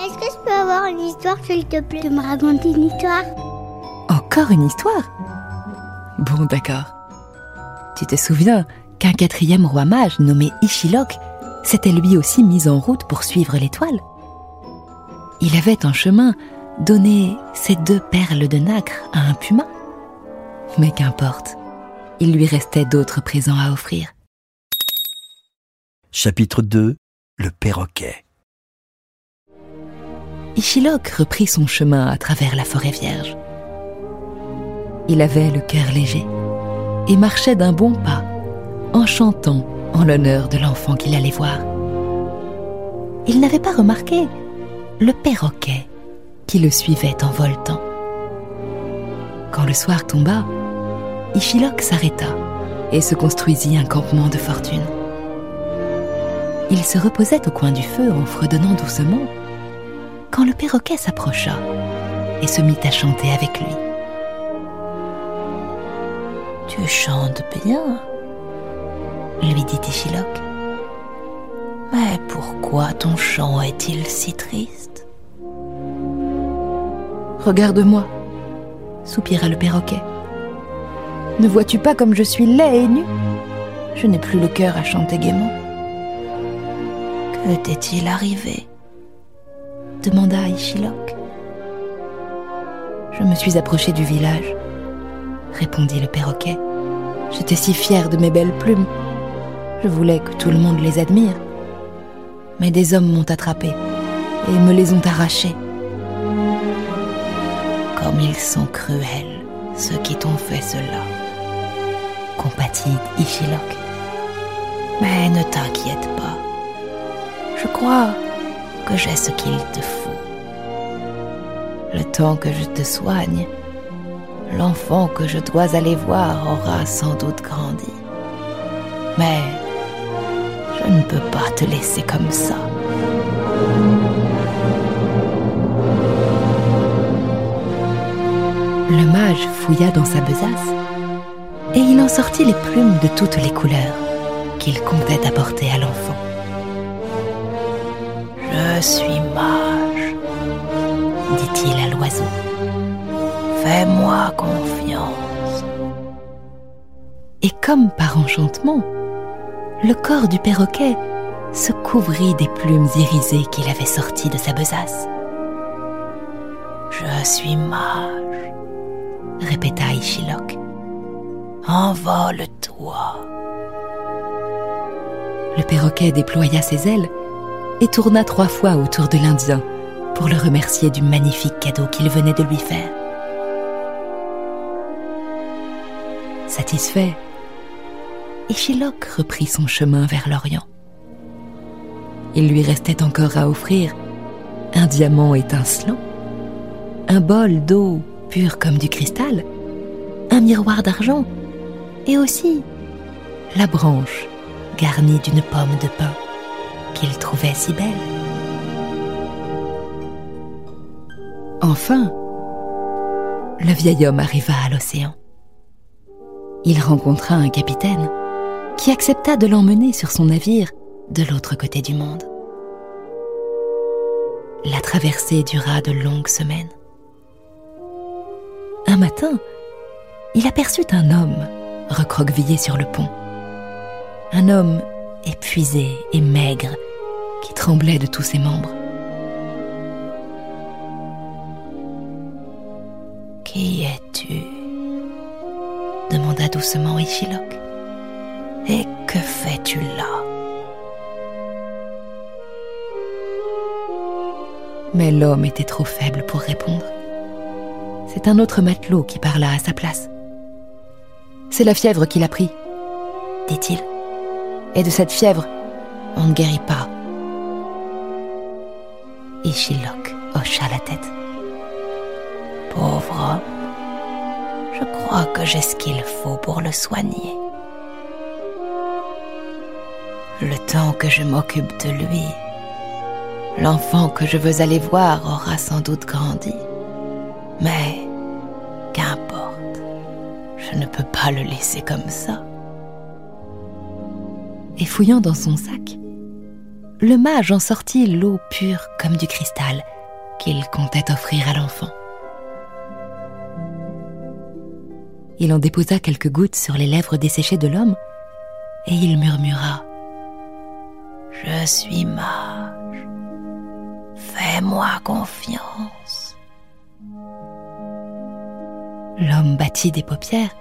Est-ce que je peux avoir une histoire, s'il te plaît, de me raconter une histoire Encore une histoire? Bon, d'accord. Tu te souviens qu'un quatrième roi mage nommé Ishilok s'était lui aussi mis en route pour suivre l'étoile? Il avait en chemin donné ces deux perles de nacre à un puma. Mais qu'importe, il lui restait d'autres présents à offrir. Chapitre 2 Le perroquet. Ishilok reprit son chemin à travers la forêt vierge. Il avait le cœur léger et marchait d'un bon pas, en chantant en l'honneur de l'enfant qu'il allait voir. Il n'avait pas remarqué le perroquet qui le suivait en voltant. Quand le soir tomba, Ishilok s'arrêta et se construisit un campement de fortune. Il se reposait au coin du feu en fredonnant doucement quand le perroquet s'approcha et se mit à chanter avec lui. Tu chantes bien, lui dit Ishilok. Mais pourquoi ton chant est-il si triste? Regarde-moi, soupira le perroquet. Ne vois-tu pas comme je suis laid et nu? Je n'ai plus le cœur à chanter gaiement. Que t'est-il arrivé? Demanda. Je me suis approché du village, répondit le perroquet. J'étais si fier de mes belles plumes. Je voulais que tout le monde les admire. Mais des hommes m'ont attrapé et me les ont arrachés. Comme ils sont cruels, ceux qui t'ont fait cela, compatit Ishilok. Mais ne t'inquiète pas. Je crois que j'ai ce qu'il te faut. Le temps que je te soigne, l'enfant que je dois aller voir aura sans doute grandi. Mais je ne peux pas te laisser comme ça. Le mage fouilla dans sa besace et il en sortit les plumes de toutes les couleurs qu'il comptait apporter à l'enfant. Je suis mage, dit-il à l'oiseau. Fais-moi confiance. Et comme par enchantement, le corps du perroquet se couvrit des plumes irisées qu'il avait sorties de sa besace. Je suis mage, répéta Ishilok. Envole-toi. Le perroquet déploya ses ailes et tourna trois fois autour de l'Indien pour le remercier du magnifique cadeau qu'il venait de lui faire. Satisfait, Ishilok reprit son chemin vers l'Orient. Il lui restait encore à offrir un diamant étincelant, un bol d'eau pure comme du cristal, un miroir d'argent et aussi la branche garnie d'une pomme de pin qu'il trouvait si belle. Enfin, le vieil homme arriva à l'océan. Il rencontra un capitaine qui accepta de l'emmener sur son navire de l'autre côté du monde. La traversée dura de longues semaines. Un matin, il aperçut un homme recroquevillé sur le pont. Un homme épuisé et maigre qui tremblait de tous ses membres. Qui es-tu? demanda doucement Ishilok. Et que fais-tu là? Mais l'homme était trop faible pour répondre. C'est un autre matelot qui parla à sa place. C'est la fièvre qui l'a pris, dit-il. Et de cette fièvre, on ne guérit pas. Ishilok hocha la tête. Pauvre homme, je crois que j'ai ce qu'il faut pour le soigner. Le temps que je m'occupe de lui, l'enfant que je veux aller voir aura sans doute grandi. Mais qu'importe, je ne peux pas le laisser comme ça. Et fouillant dans son sac, le mage en sortit l'eau pure comme du cristal qu'il comptait offrir à l'enfant. Il en déposa quelques gouttes sur les lèvres desséchées de l'homme et il murmura ⁇ Je suis mage, fais-moi confiance ⁇ L'homme battit des paupières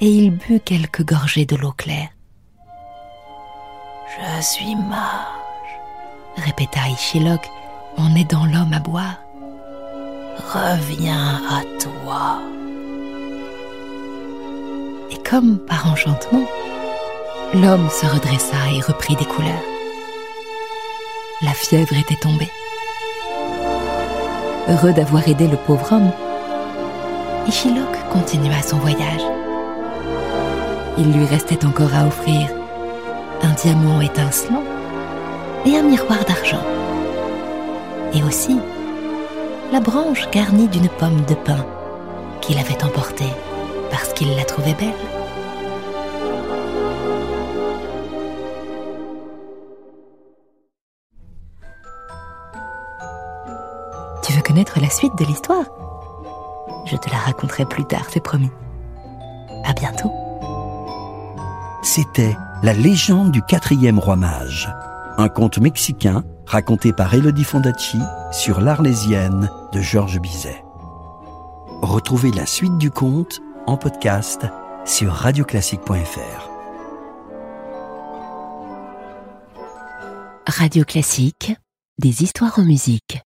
et il but quelques gorgées de l'eau claire. Je suis mage, répéta Ishilok en aidant l'homme à boire. Reviens à toi. Et comme par enchantement, l'homme se redressa et reprit des couleurs. La fièvre était tombée. Heureux d'avoir aidé le pauvre homme, Ishilok continua son voyage. Il lui restait encore à offrir un diamant étincelant et un miroir d'argent. Et aussi la branche garnie d'une pomme de pin qu'il avait emportée parce qu'il la trouvait belle. Tu veux connaître la suite de l'histoire? Je te la raconterai plus tard, c'est promis. À bientôt. C'était La légende du quatrième roi mage, un conte mexicain raconté par Elodie Fondacci sur l'Arlésienne de Georges Bizet. Retrouvez la suite du conte en podcast sur radioclassique.fr. Radio Classique, des histoires en musique.